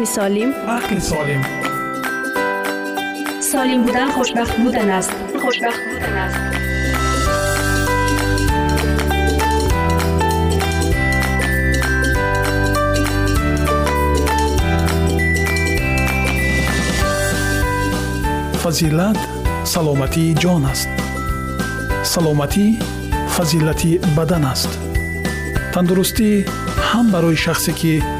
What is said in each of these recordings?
جسمی سالم عقل سالم. سالم بودن خوشبخت بودن است. خوشبخت بودن است. فضیلت سلامتی جان است. سلامتی فضیلتی بدن است. تندرستی هم برای شخصی که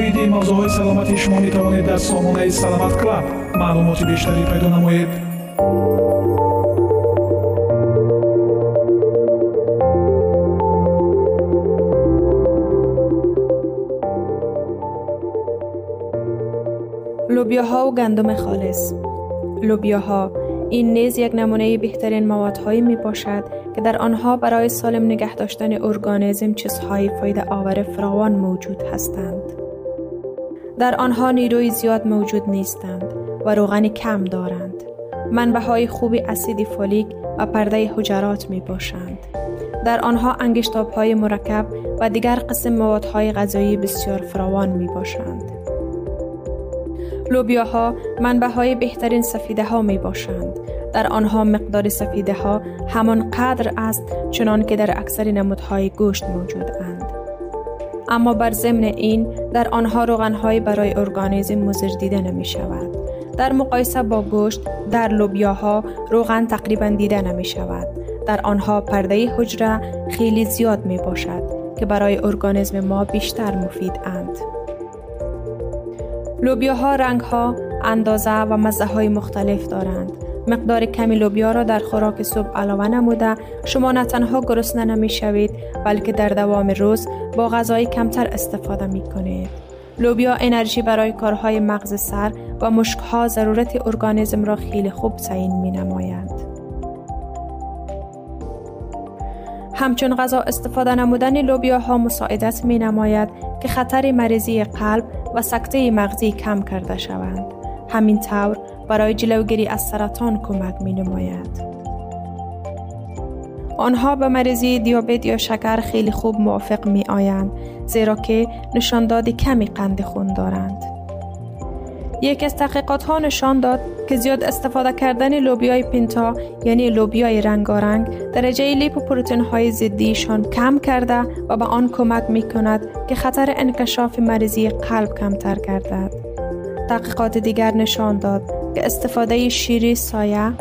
оиди мавзӯъҳои саломатии шумо метавонед дар сомонаи саломат клаб маълумоти бештарӣ пайдо намоед لوبیاها و گندم خالص لوبیاها این نیز یک نمونه بهترین موادهایی می باشد که در آنها برای سالم نگه داشتن ارگانیسم چیزهای فایده آور فراوان موجود هستند. در آنها نیروی زیاد موجود نیستند و روغن کم دارند. منبع های خوبی اسید فولیک و پرده حجرات می باشند. در آنها انگشتاب های مرکب و دیگر قسم موادهای غذایی بسیار فراوان می باشند. لوبیاها منبع های بهترین سفیده ها می باشند. در آنها مقدار سفیده ها همان قدر است چنان که در اکثر نمودهای گوشت موجود اند. اما بر ضمن این در آنها روغنهای برای ارگانیسم مضر دیده نمی شود. در مقایسه با گوشت در لوبیاها روغن تقریبا دیده نمی شود. در آنها پرده حجره خیلی زیاد می باشد که برای ارگانیسم ما بیشتر مفید اند. لوبیاها رنگ ها، اندازه و مزه های مختلف دارند. مقدار کمی لوبیا را در خوراک صبح علاوه نموده شما نه تنها گرسنه نمی شوید بلکه در دوام روز با غذای کمتر استفاده می کنید. لوبیا انرژی برای کارهای مغز سر و مشکها ضرورت ارگانیسم را خیلی خوب تعیین می نماید. همچون غذا استفاده نمودن لوبیا ها مساعدت می نماید که خطر مریضی قلب و سکته مغزی کم کرده شوند. همین طور برای جلوگیری از سرطان کمک می نماید. آنها به مریضی دیابت یا شکر خیلی خوب موافق می آیند زیرا که نشانداد کمی قند خون دارند. یک از تحقیقات ها نشان داد که زیاد استفاده کردن لوبیای پینتا یعنی لوبیای رنگارنگ درجه لیپ و پروتین های ضدیشان کم کرده و به آن کمک می کند که خطر انکشاف مریضی قلب کمتر گردد. تحقیقات دیگر نشان داد که استفاده شیری سایه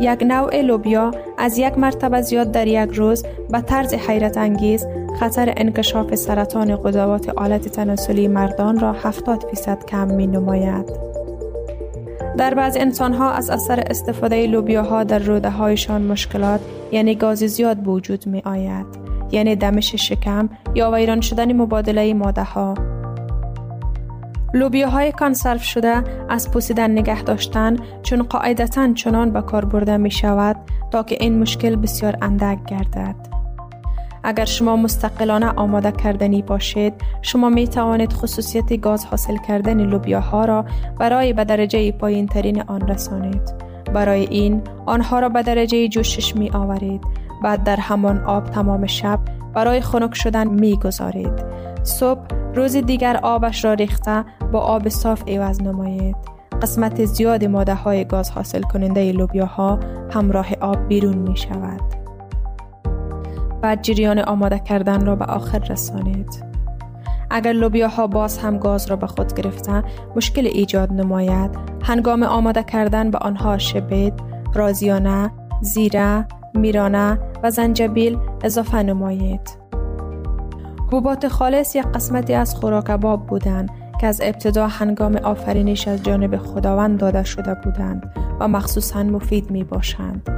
یک نوع لوبیا از یک مرتبه زیاد در یک روز به طرز حیرت انگیز خطر انکشاف سرطان قدوات آلت تناسلی مردان را 70 فیصد کم می نماید. در بعض انسان ها از اثر استفاده لوبیاها در روده هایشان مشکلات یعنی گاز زیاد به وجود می آید یعنی دمش شکم یا ویران شدن مبادله ماده ها لوبیاهای کانسرف شده از پوسیدن نگه داشتن چون قاعدتا چنان به کار برده می شود تا که این مشکل بسیار اندک گردد. اگر شما مستقلانه آماده کردنی باشید شما می توانید خصوصیت گاز حاصل کردن لوبیاها را برای به درجه پایین ترین آن رسانید. برای این آنها را به درجه جوشش می آورید. بعد در همان آب تمام شب برای خنک شدن می گذارید. صبح روز دیگر آبش را ریخته با آب صاف عوض نمایید قسمت زیاد ماده های گاز حاصل کننده لوبیاها همراه آب بیرون می شود بعد جریان آماده کردن را به آخر رسانید. اگر لوبیاها باز هم گاز را به خود گرفته مشکل ایجاد نماید هنگام آماده کردن به آنها شبید، رازیانه، زیره، میرانه و زنجبیل اضافه نمایید. حبوبات خالص یک قسمتی از خوراک باب بودند که از ابتدا هنگام آفرینش از جانب خداوند داده شده بودند و مخصوصا مفید می باشند.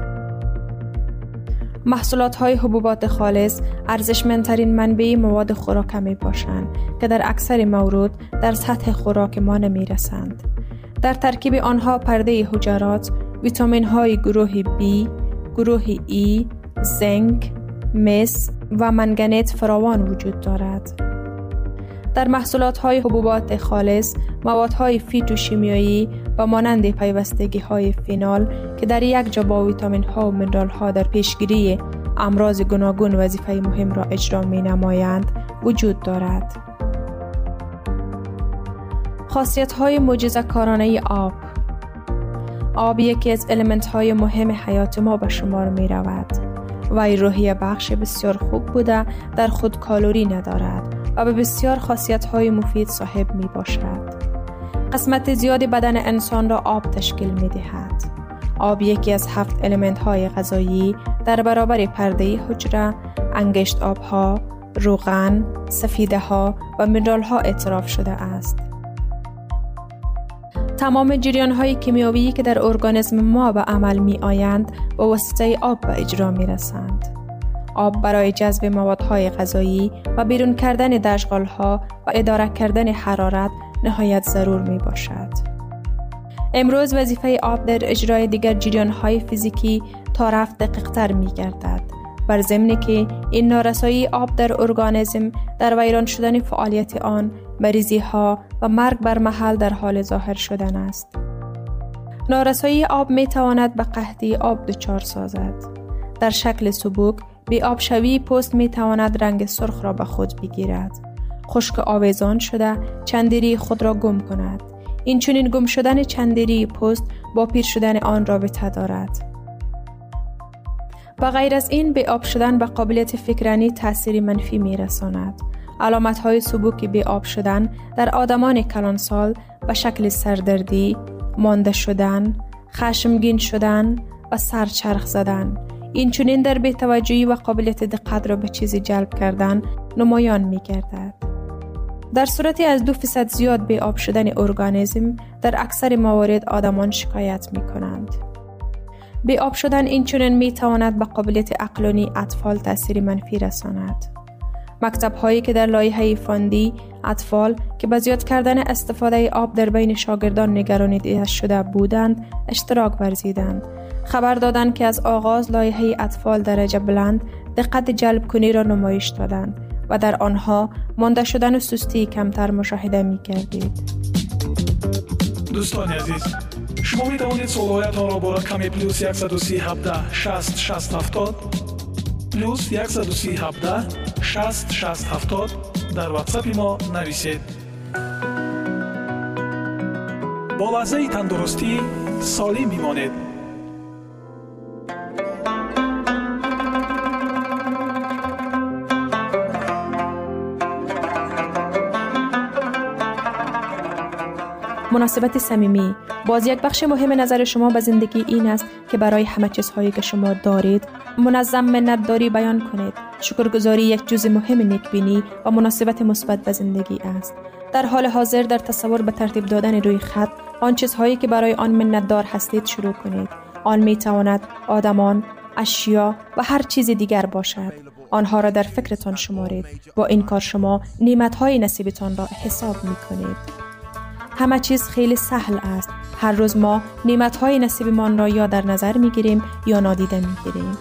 محصولات های حبوبات خالص ارزشمندترین منبع مواد خوراک می باشند که در اکثر مورد در سطح خوراک ما نمی رسند. در ترکیب آنها پرده حجرات، ویتامین های گروه B، گروه E، زنک، مس و منگنت فراوان وجود دارد. در محصولات های حبوبات خالص موادهای فیتوشیمیایی و مانند پیوستگی های فینال که در یک جا با ویتامین ها و منرال ها در پیشگیری امراض گوناگون وظیفه مهم را اجرا می نمایند وجود دارد. خاصیت های معجزه کارانه آب آب یکی از المنت های مهم حیات ما به شمار می رود. وی روحی بخش بسیار خوب بوده در خود کالوری ندارد و به بسیار خاصیت های مفید صاحب می باشد. قسمت زیادی بدن انسان را آب تشکیل می دهد. آب یکی از هفت المنت های غذایی در برابر پرده حجره، انگشت آبها، روغن، سفیده ها و منرال ها اعتراف شده است. تمام جریان های کیمیاوی که در ارگانیسم ما به عمل می آیند با واسطه آب به اجرا می رسند. آب برای جذب موادهای غذایی و بیرون کردن دشغالها و اداره کردن حرارت نهایت ضرور می باشد. امروز وظیفه آب در اجرای دیگر جریان های فیزیکی تا رفت دقیقتر می گردد. بر ضمن که این نارسایی آب در ارگانیسم در ویران شدن فعالیت آن مریضی ها و مرگ بر محل در حال ظاهر شدن است. نارسایی آب می تواند به قحطی آب دچار سازد. در شکل سبوک بی آب شوی پوست می تواند رنگ سرخ را به خود بگیرد. خشک آویزان شده چندری خود را گم کند. این چونین گم شدن چندری پوست با پیر شدن آن رابطه دارد. و غیر از این به آب شدن به قابلیت فکرانی تأثیری منفی می رساند. علامت های سبوک به آب شدن در آدمان کلانسال به شکل سردردی، مانده شدن، خشمگین شدن و سرچرخ زدن این چونین در بیتوجهی و قابلیت دقت را به چیزی جلب کردن نمایان می گردد. در صورتی از دو فیصد زیاد به آب شدن ارگانیزم در اکثر موارد آدمان شکایت می کنند. به آب شدن این چونین می تواند به قابلیت اقلانی اطفال تاثیر منفی رساند. مکتب هایی که در لایحه فاندی اطفال که به زیاد کردن استفاده آب در بین شاگردان نگرانیده شده بودند اشتراک ورزیدند خبر دادند که از آغاز لایحه اطفال درجه بلند دقت جلب کنی را نمایش دادند و در آنها مانده شدن و سستی کمتر مشاهده می کردید. دوستان عزیز шумо метавонед солҳоятонро бо рақами плюс 137 6 670 плюс 137 6 670 дар ватсапи мо нависед. Бо лаҳзаи тандурустӣ солим бимонед. Муносибати самимӣ. باز یک بخش مهم نظر شما به زندگی این است که برای همه چیزهایی که شما دارید منظم منتداری بیان کنید. شکرگزاری یک جزء مهم نیکبینی و مناسبت مثبت به زندگی است. در حال حاضر در تصور به ترتیب دادن روی خط آن چیزهایی که برای آن منتدار هستید شروع کنید. آن می تواند آدمان اشیا و هر چیز دیگر باشد. آنها را در فکرتان شمارید. با این کار شما های نصیبتان را حساب می کنید همه چیز خیلی سهل است. هر روز ما نعمت های نصیبمان را یا در نظر می گیریم یا نادیده می گیریم.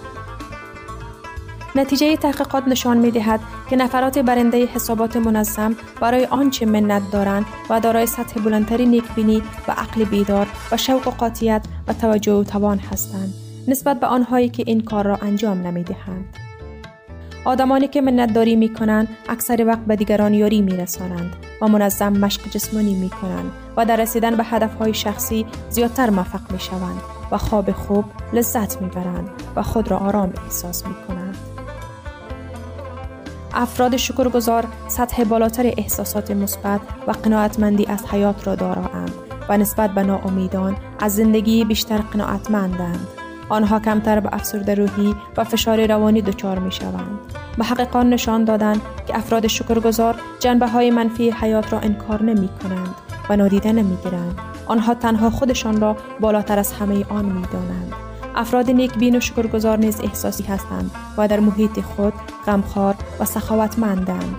نتیجه تحقیقات نشان می دهد که نفرات برنده حسابات منظم برای آنچه منت دارند و دارای سطح بلندتری نیکبینی و عقل بیدار و شوق و قاطیت و توجه و توان هستند نسبت به آنهایی که این کار را انجام نمی دهند. آدمانی که منتداری می کنند اکثر وقت به دیگران یاری می رسانند و منظم مشق جسمانی می کنند و در رسیدن به هدفهای شخصی زیادتر موفق می شوند و خواب خوب لذت می برند و خود را آرام احساس می کنند. افراد شکرگزار سطح بالاتر احساسات مثبت و قناعتمندی از حیات را دارند و نسبت به ناامیدان از زندگی بیشتر قناعتمندند. آنها کمتر به افسرده روحی و فشار روانی دچار می شوند. محققان نشان دادند که افراد شکرگزار جنبه های منفی حیات را انکار نمی کنند و نادیده نمی گیرند. آنها تنها خودشان را بالاتر از همه آن می دانند. افراد نیکبین و شکرگزار نیز احساسی هستند و در محیط خود غمخوار و سخاوتمندند.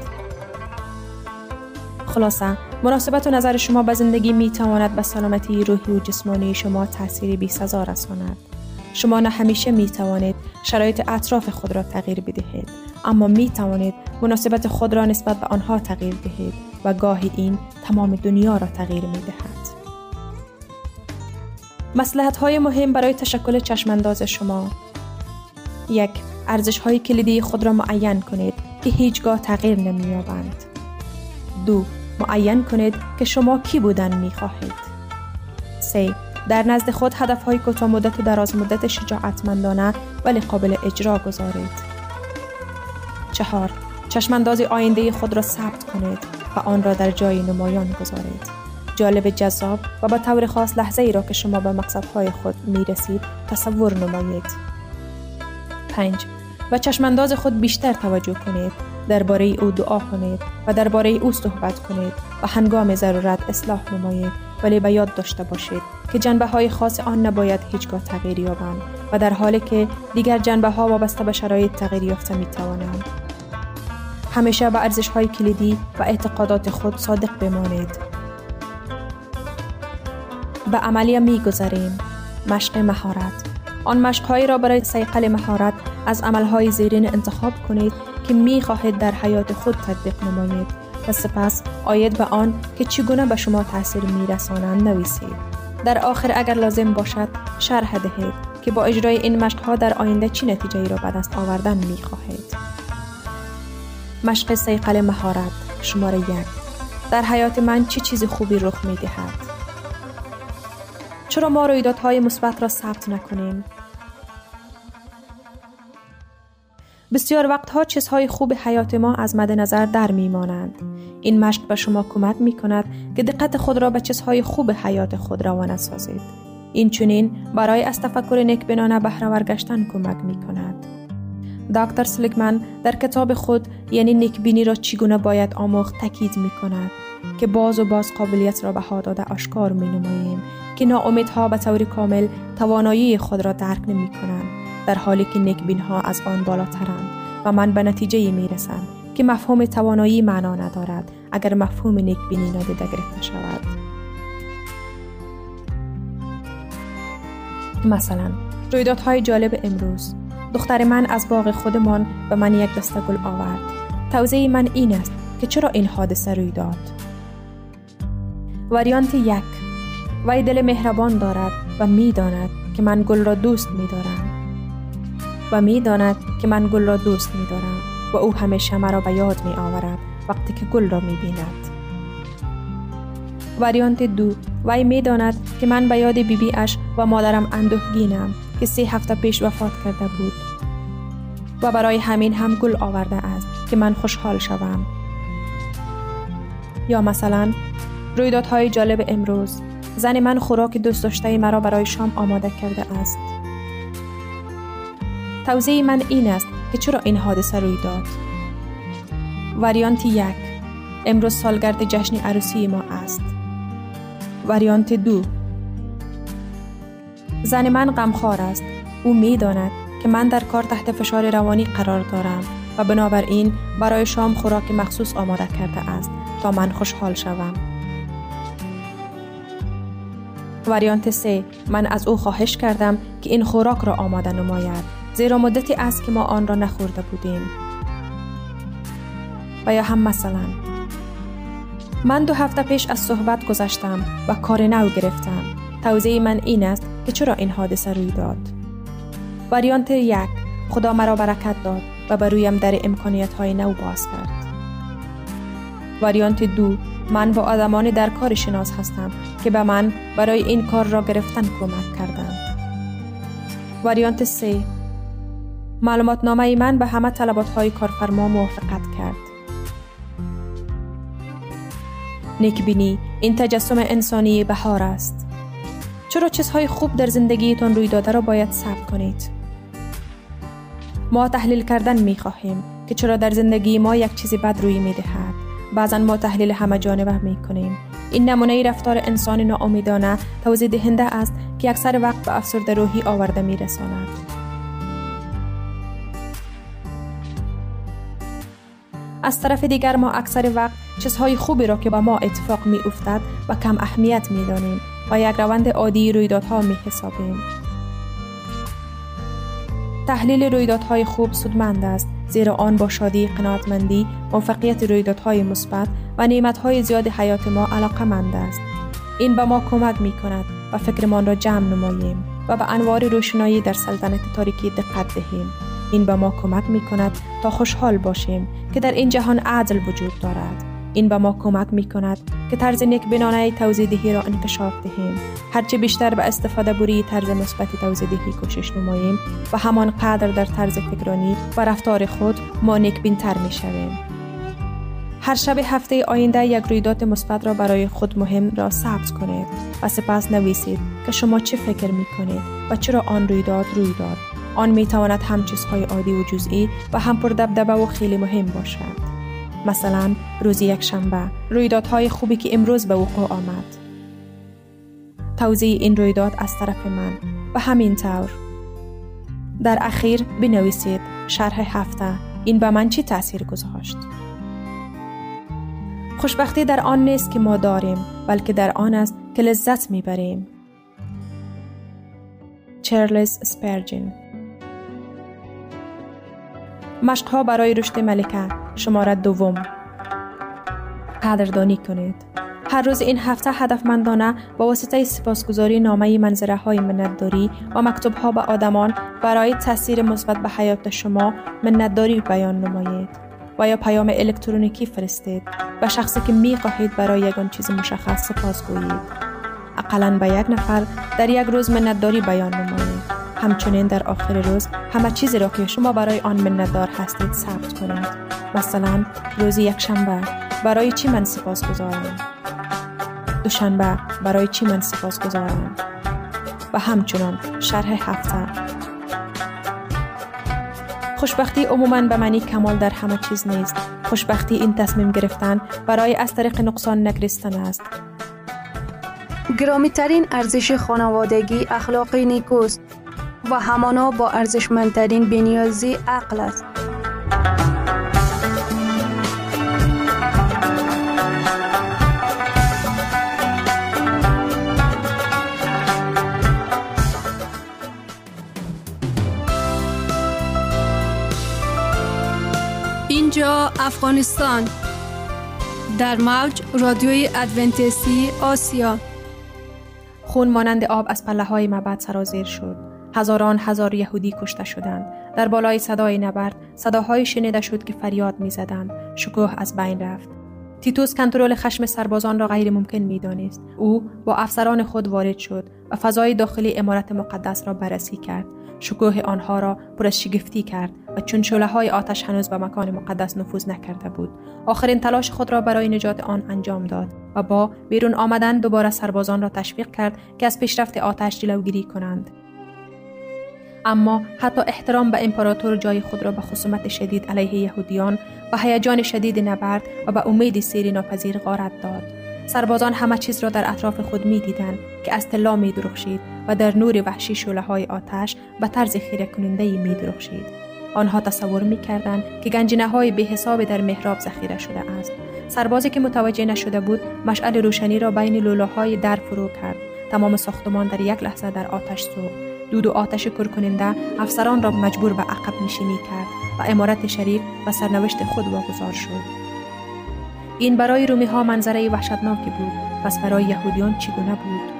خلاصه مناسبت و نظر شما به زندگی می تواند به سلامتی روحی و جسمانی شما تأثیری بی سزا رساند. شما نه همیشه می توانید شرایط اطراف خود را تغییر بدهید اما می توانید مناسبت خود را نسبت به آنها تغییر دهید و گاهی این تمام دنیا را تغییر می دهد. مسلحت های مهم برای تشکل چشمانداز شما یک ارزش های کلیدی خود را معین کنید که هیچگاه تغییر نمی یابند. دو معین کنید که شما کی بودن می خواهید. سه در نزد خود هدف های کوتاه مدت و دراز مدت شجاعتمندانه ولی قابل اجرا گذارید. چهار چشمانداز آینده خود را ثبت کنید و آن را در جای نمایان گذارید. جالب جذاب و به طور خاص لحظه ای را که شما به مقصدهای خود می رسید تصور نمایید. 5. و چشمانداز خود بیشتر توجه کنید. درباره او دعا کنید و درباره او صحبت کنید و هنگام ضرورت اصلاح نمایید ولی به یاد داشته باشید که جنبه های خاص آن نباید هیچگاه تغییر یابند و در حالی که دیگر جنبه ها وابسته به شرایط تغییر یافته می توانند. همیشه به ارزش های کلیدی و اعتقادات خود صادق بمانید. به عملی می گذاریم. مشق مهارت آن مشقهایی را برای سیقل مهارت از عملهای زیرین انتخاب کنید که می خواهید در حیات خود تطبیق نمایید و سپس آید به آن که چگونه به شما تاثیر می رسانند نویسید. در آخر اگر لازم باشد شرح دهید که با اجرای این مشقها در آینده چی نتیجه ای را به دست آوردن می خواهید. مشق سیقل مهارت شماره یک در حیات من چه چیز خوبی رخ می دهد؟ چرا ما رویدادهای مثبت را ثبت نکنیم؟ بسیار وقتها چیزهای خوب حیات ما از مد نظر در می مانند. این مشق به شما کمک می کند که دقت خود را به چیزهای خوب حیات خود روانه سازید. این چونین برای از تفکر نیکبینانه بهره گشتن کمک می کند. دکتر سلیکمن در کتاب خود یعنی نیکبینی را چگونه باید آموخت تاکید می کند که باز و باز قابلیت را بها داده آشکار می نماییم که ناامیدها به طور کامل توانایی خود را درک نمی کنند در حالی که نیکبین ها از آن بالاترند و من به نتیجه می رسم که مفهوم توانایی معنا ندارد اگر مفهوم نیکبینی نادیده گرفته شود. مثلا رویدادهای جالب امروز. دختر من از باغ خودمان به من یک دسته گل آورد. توضیح من این است که چرا این حادثه روی داد. وریانت یک. وی دل مهربان دارد و می‌داند که من گل را دوست می دارم. و می داند که من گل را دوست می دارم و او همیشه مرا به یاد می آورد وقتی که گل را می بیند. وریانت دو وی می داند که من به یاد بیبی بی اش و مادرم اندوهگینم که سه هفته پیش وفات کرده بود و برای همین هم گل آورده است که من خوشحال شوم. یا مثلا رویدادهای جالب امروز زن من خوراک دوست داشته مرا برای شام آماده کرده است. توضیح من این است که چرا این حادثه روی داد. وریانت یک امروز سالگرد جشن عروسی ما است. وریانت دو زن من غمخوار است. او می داند که من در کار تحت فشار روانی قرار دارم و بنابراین برای شام خوراک مخصوص آماده کرده است تا من خوشحال شوم. وریانت سه من از او خواهش کردم که این خوراک را آماده نماید زیرا مدتی است که ما آن را نخورده بودیم. و یا هم مثلا من دو هفته پیش از صحبت گذشتم و کار نو گرفتم. توضیح من این است که چرا این حادثه روی داد. وریانت یک خدا مرا برکت داد و برویم در امکانیت های نو باز کرد. وریانت دو من با آدمان در کار شناس هستم که به من برای این کار را گرفتن کمک کردند. وریانت سه معلومات نامه من به همه طلبات های کارفرما موافقت کرد. نیکبینی این تجسم انسانی بهار است. چرا چیزهای خوب در زندگیتان روی داده را باید ثبت کنید؟ ما تحلیل کردن می خواهیم که چرا در زندگی ما یک چیز بد روی می دهد. بعضا ما تحلیل همه جانبه می کنیم این نمونه رفتار انسان ناامیدانه توضیح دهنده است که اکثر وقت به افسرده روحی آورده می رساند. از طرف دیگر ما اکثر وقت چیزهای خوبی را که با ما اتفاق می افتد و کم اهمیت می دانیم و یک روند عادی رویدادها می حسابیم. تحلیل رویدادهای خوب سودمند است زیرا آن با شادی قناعتمندی موفقیت رویدادهای مثبت و نعمتهای زیاد حیات ما علاقمند است این به ما کمک می کند و فکرمان را جمع نماییم و به انوار روشنایی در سلطنت تاریکی دقت دهیم این به ما کمک می کند تا خوشحال باشیم که در این جهان عدل وجود دارد. این به ما کمک می کند که طرز نیک بینانه توزیدهی را انکشاف دهیم. هرچه بیشتر به استفاده بوری طرز مثبت توزیدهی کوشش نماییم و همان قدر در طرز فکرانی و رفتار خود ما نیک بینتر می شویم هر شب هفته آینده یک رویداد مثبت را برای خود مهم را ثبت کنید و سپس نویسید که شما چه فکر می کنید و چرا آن رویداد روی داد. آن می تواند هم چیزهای عادی و جزئی و هم پر دبدبه و خیلی مهم باشد. مثلا روز یک شنبه رویدادهای خوبی که امروز به وقوع آمد. توضیح این رویداد از طرف من و همین طور. در اخیر بنویسید شرح هفته این به من چی تاثیر گذاشت؟ خوشبختی در آن نیست که ما داریم بلکه در آن است که لذت می‌بریم. چارلز سپرجین مشقها برای رشد ملکه. شماره دوم. قدردانی کنید. هر روز این هفته هدفمندانه با واسطه سپاسگزاری نامه منظره های منتداری و مکتوب ها به آدمان برای تاثیر مثبت به حیات شما منتداری بیان نمایید و یا پیام الکترونیکی فرستید و شخصی که می خواهید برای یگان چیز مشخص سپاس گویید اقلا به یک نفر در یک روز منتداری بیان نمایید. همچنین در آخر روز همه چیزی را که شما برای آن منتدار هستید ثبت کنید. مثلا روز یک شنبه برای چی من سپاس گذارم؟ دوشنبه برای چی من سپاس گذارم؟ و همچنان شرح هفته. خوشبختی عموما به معنی کمال در همه چیز نیست. خوشبختی این تصمیم گرفتن برای از طریق نقصان نگرستن است. گرامی ترین ارزش خانوادگی اخلاقی نیکوست. و همانا با ارزشمندترین بنیازی عقل است. اینجا افغانستان در موج رادیوی ادونتیستی آسیا خون مانند آب از پله های مبد سرازیر شد هزاران هزار یهودی کشته شدند در بالای صدای نبرد صداهای شنیده شد که فریاد می‌زدند شکوه از بین رفت تیتوس کنترل خشم سربازان را غیر ممکن می دانست. او با افسران خود وارد شد و فضای داخلی امارت مقدس را بررسی کرد. شکوه آنها را پر از شگفتی کرد و چون شله های آتش هنوز به مکان مقدس نفوذ نکرده بود. آخرین تلاش خود را برای نجات آن انجام داد و با بیرون آمدن دوباره سربازان را تشویق کرد که از پیشرفت آتش جلوگیری کنند. اما حتی احترام به امپراتور جای خود را به خصومت شدید علیه یهودیان و هیجان شدید نبرد و به امید سیری ناپذیر غارت داد سربازان همه چیز را در اطراف خود می دیدن که از طلا می درخشید و در نور وحشی شله های آتش به طرز خیره کننده می درخشید. آنها تصور می کردن که گنجینه های به حساب در محراب ذخیره شده است. سربازی که متوجه نشده بود مشعل روشنی را بین لولاهای در فرو کرد. تمام ساختمان در یک لحظه در آتش سوخت. دود و آتش کرکننده افسران را مجبور به عقب نشینی کرد و امارت شریف و سرنوشت خود واگذار شد. این برای رومی ها منظره وحشتناکی بود پس برای یهودیان چگونه بود؟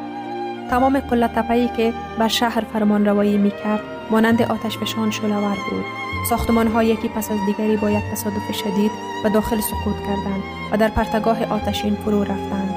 تمام قلت تپهی که بر شهر فرمان روایی می کرد مانند آتش فشان شلوار بود. ساختمان ها یکی پس از دیگری با یک تصادف شدید به داخل سقوط کردند و در پرتگاه آتشین فرو رفتند.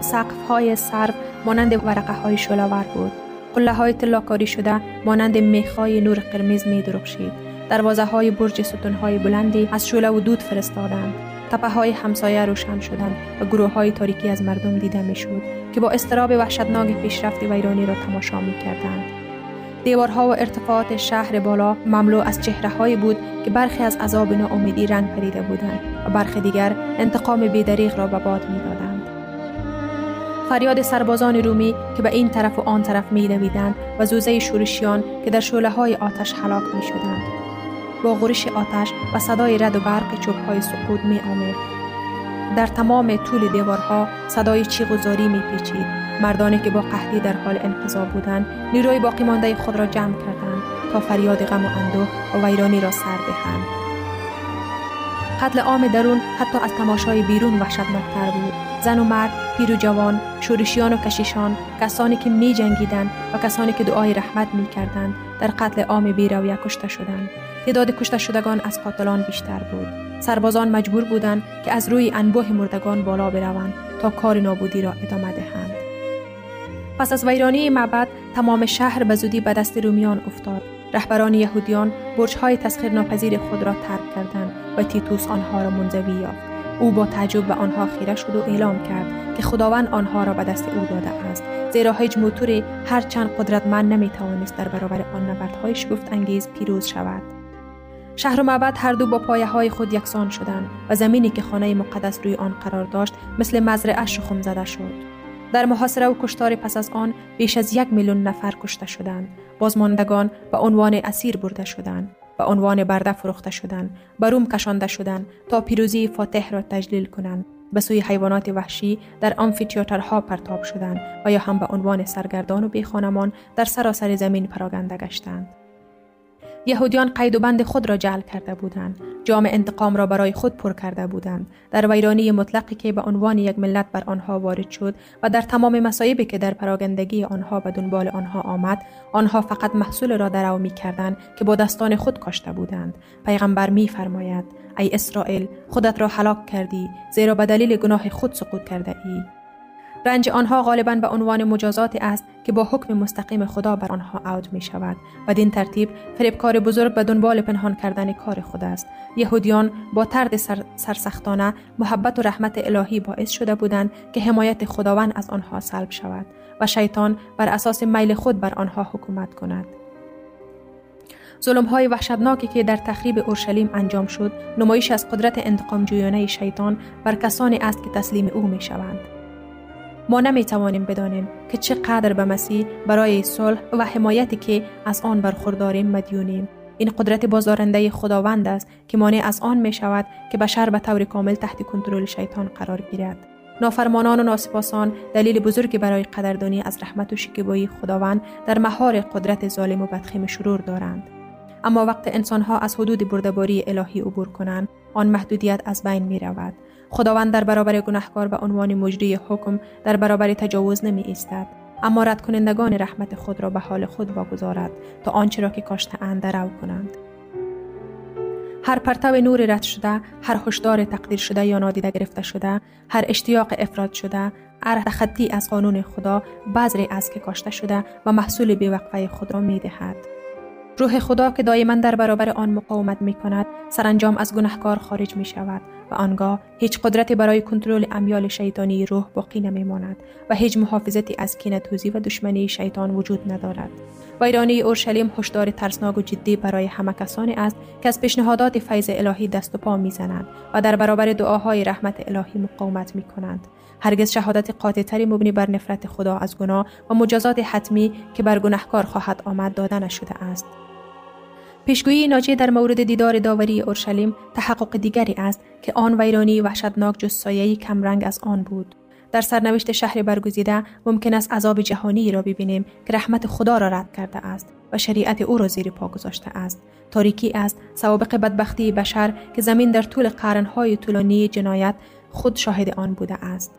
سقف های سرو مانند ورقه های شلوار بود. قله های تلاکاری شده مانند میخای نور قرمز می درخشید. دروازه های برج ستون های بلندی از شوله و دود فرستادند. تپه های همسایه روشن شدند و گروه های تاریکی از مردم دیده می شود که با استراب وحشتناک پیشرفت ویرانی را تماشا می کردند. دیوارها و ارتفاعات شهر بالا مملو از چهره های بود که برخی از عذاب ناامیدی رنگ پریده بودند و برخی دیگر انتقام بیدریغ را به باد می فریاد سربازان رومی که به این طرف و آن طرف می و زوزه شورشیان که در شوله های آتش هلاک می شدند. با غرش آتش و صدای رد و برق چوب های سقوط می آمد. در تمام طول دیوارها صدای چیغ و زاری می پیچید. مردانی که با قحطی در حال انقضا بودند نیروی باقی مانده خود را جمع کردند تا فریاد غم و اندوه و ویرانی را سر دهند قتل عام درون حتی از تماشای بیرون وحشتناکتر بود. زن و مرد پیر و جوان شورشیان و کشیشان کسانی که می جنگیدن و کسانی که دعای رحمت می کردند در قتل عام بیرویه کشته شدند. تعداد کشته شدگان از قاتلان بیشتر بود. سربازان مجبور بودند که از روی انبوه مردگان بالا بروند تا کار نابودی را ادامه دهند. پس از ویرانی معبد تمام شهر به زودی به دست رومیان افتاد. رهبران یهودیان برجهای تسخیر ناپذیر خود را ترک کردند. و تیتوس آنها را منزوی یافت. او با تعجب به آنها خیره شد و اعلام کرد که خداوند آنها را به دست او داده است. زیرا هیچ موتوری هر چند قدرتمند نمی‌توانست در برابر آن نبردهای شگفت انگیز پیروز شود. شهر و معبد هر دو با پایه های خود یکسان شدند و زمینی که خانه مقدس روی آن قرار داشت مثل مزرعه شخم زده شد. در محاصره و کشتار پس از آن بیش از یک میلیون نفر کشته شدند. بازماندگان به عنوان اسیر برده شدند. به عنوان برده فروخته شدند به روم کشانده شدند تا پیروزی فاتح را تجلیل کنند. به سوی حیوانات وحشی در آمفیتیاترها پرتاب شدند و یا هم به عنوان سرگردان و بیخانمان در سراسر زمین پراگنده گشتند. یهودیان قید و بند خود را جعل کرده بودند. جام انتقام را برای خود پر کرده بودند. در ویرانی مطلقی که به عنوان یک ملت بر آنها وارد شد و در تمام مصایبی که در پراگندگی آنها به دنبال آنها آمد آنها فقط محصول را درو می کردند که با دستان خود کاشته بودند. پیغمبر می فرماید ای اسرائیل خودت را هلاک کردی زیرا به دلیل گناه خود سقوط کرده ای رنج آنها غالبا به عنوان مجازاتی است که با حکم مستقیم خدا بر آنها عود می شود و دین ترتیب فریبکار بزرگ به دنبال پنهان کردن کار خود است یهودیان با ترد سر، سرسختانه محبت و رحمت الهی باعث شده بودند که حمایت خداوند از آنها سلب شود و شیطان بر اساس میل خود بر آنها حکومت کند ظلم های وحشتناکی که در تخریب اورشلیم انجام شد نمایش از قدرت انتقام جویانه شیطان بر کسانی است که تسلیم او می شوند. ما نمی توانیم بدانیم که چقدر به مسیح برای صلح و حمایتی که از آن برخورداریم مدیونیم. این قدرت بازدارنده خداوند است که مانع از آن می شود که بشر به طور کامل تحت کنترل شیطان قرار گیرد. نافرمانان و ناسپاسان دلیل بزرگی برای قدردانی از رحمت و شکیبایی خداوند در مهار قدرت ظالم و بدخیم شرور دارند. اما وقت انسانها از حدود بردباری الهی عبور کنند آن محدودیت از بین می رود خداوند در برابر گناهکار به عنوان مجری حکم در برابر تجاوز نمی ایستد اما رد کنندگان رحمت خود را به حال خود واگذارد تا آنچه را که کاشته اند درو کنند. هر پرتو نور رد شده هر هشدار تقدیر شده یا نادیده گرفته شده هر اشتیاق افراد شده هر تخطی از قانون خدا بذری از که کاشته شده و محصول بیوقفه خود را می دهد. روح خدا که دائما در برابر آن مقاومت می کند سرانجام از گناهکار خارج می شود. و آنگاه هیچ قدرتی برای کنترل امیال شیطانی روح باقی نمی ماند و هیچ محافظتی از کینتوزی و دشمنی شیطان وجود ندارد ویرانی اورشلیم هشدار ترسناک و جدی برای همه کسانی است که از پیشنهادات فیض الهی دست و پا می‌زنند و در برابر دعاهای رحمت الهی مقاومت می کنند. هرگز شهادت قاطعتری مبنی بر نفرت خدا از گناه و مجازات حتمی که بر گناهکار خواهد آمد داده نشده است. پیشگویی ناجی در مورد دیدار داوری اورشلیم تحقق دیگری است که آن ویرانی وحشتناک جز سایه کمرنگ از آن بود. در سرنوشت شهر برگزیده ممکن است عذاب جهانی را ببینیم که رحمت خدا را رد کرده است و شریعت او را زیر پا گذاشته است. تاریکی است سوابق بدبختی بشر که زمین در طول قرنهای طولانی جنایت خود شاهد آن بوده است.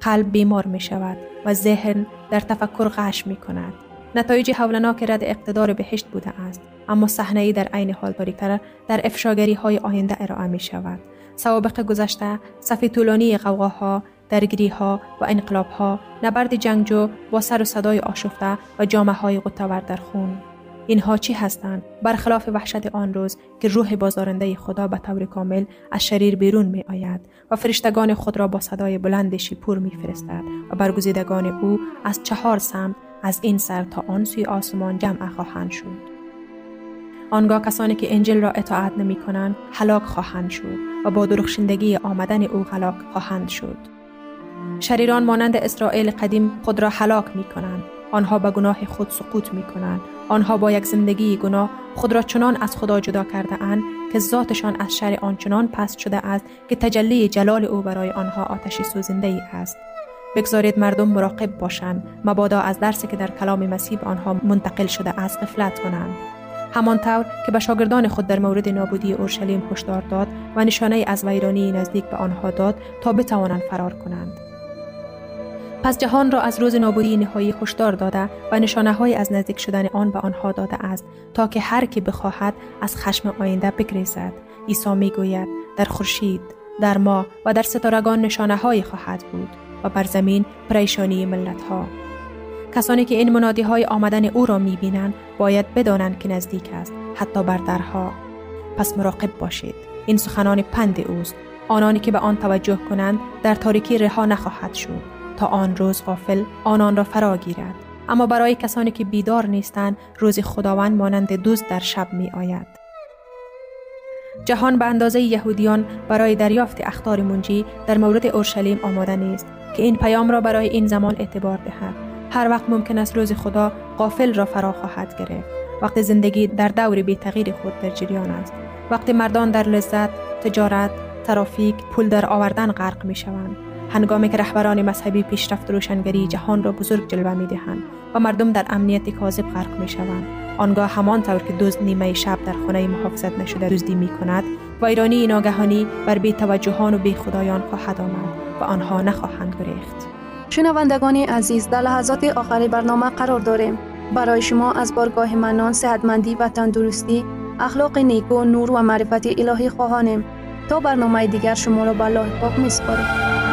قلب بیمار می شود و ذهن در تفکر غش می کند نتایج حولناک رد اقتدار بهشت بوده است اما صحنه در عین حال تاریکتر در افشاگری های آینده ارائه می شود سوابق گذشته صف طولانی قوقاها درگیری ها و انقلاب ها نبرد جنگجو با سر و صدای آشفته و جامعه های قطور در خون. اینها چی هستند؟ برخلاف وحشت آن روز که روح بازارنده خدا به طور کامل از شریر بیرون می آید و فرشتگان خود را با صدای بلند شیپور می فرستد و برگزیدگان او از چهار سمت از این سر تا آن سوی آسمان جمع خواهند شد آنگاه کسانی که انجل را اطاعت نمی کنند هلاک خواهند شد و با درخشندگی آمدن او هلاک خواهند شد شریران مانند اسرائیل قدیم خود را هلاک می کنند. آنها به گناه خود سقوط می کنند. آنها با یک زندگی گناه خود را چنان از خدا جدا کرده اند که ذاتشان از شر آنچنان پست شده است که تجلی جلال او برای آنها آتشی سوزنده ای است. بگذارید مردم مراقب باشند مبادا از درسی که در کلام مسیح آنها منتقل شده از غفلت کنند. همانطور که به شاگردان خود در مورد نابودی اورشلیم هشدار داد و نشانه از ویرانی نزدیک به آنها داد تا بتوانند فرار کنند. پس جهان را از روز نابودی نهایی هشدار داده و نشانه های از نزدیک شدن آن به آنها داده است تا که هر کی بخواهد از خشم آینده بگریزد. عیسی می‌گوید در خورشید در ما و در ستارگان نشانه های خواهد بود. و بر زمین پریشانی ملت ها کسانی که این منادی های آمدن او را می بینند باید بدانند که نزدیک است حتی بر درها. پس مراقب باشید. این سخنان پند اوست. آنانی که به آن توجه کنند در تاریکی رها نخواهد شد. تا آن روز غافل آنان را فرا گیرد. اما برای کسانی که بیدار نیستند روز خداوند مانند دوست در شب می آید جهان به اندازه یهودیان برای دریافت اختار منجی در مورد اورشلیم آماده نیست. که این پیام را برای این زمان اعتبار دهد. هر وقت ممکن است روز خدا غافل را فرا خواهد گرفت. وقتی زندگی در دور بی تغییر خود در جریان است. وقتی مردان در لذت تجارت ترافیک پول در آوردن غرق می شوند. هنگامی که رهبران مذهبی پیشرفت روشنگری جهان را بزرگ جلوه می دهند و مردم در امنیت کاذب غرق می شوند. آنگاه همانطور که دزد نیمه شب در خانه محافظت نشده دزدی می کند ویرانی ناگهانی بر بی توجهان و بی خدایان خواهد آمد. و آنها نخواهند گریخت. شنوندگان عزیز در لحظات آخری برنامه قرار داریم. برای شما از بارگاه منان صحتمندی و تندرستی اخلاق نیکو نور و معرفت الهی خواهانیم. تا برنامه دیگر شما را به الله پاک میسپاریم.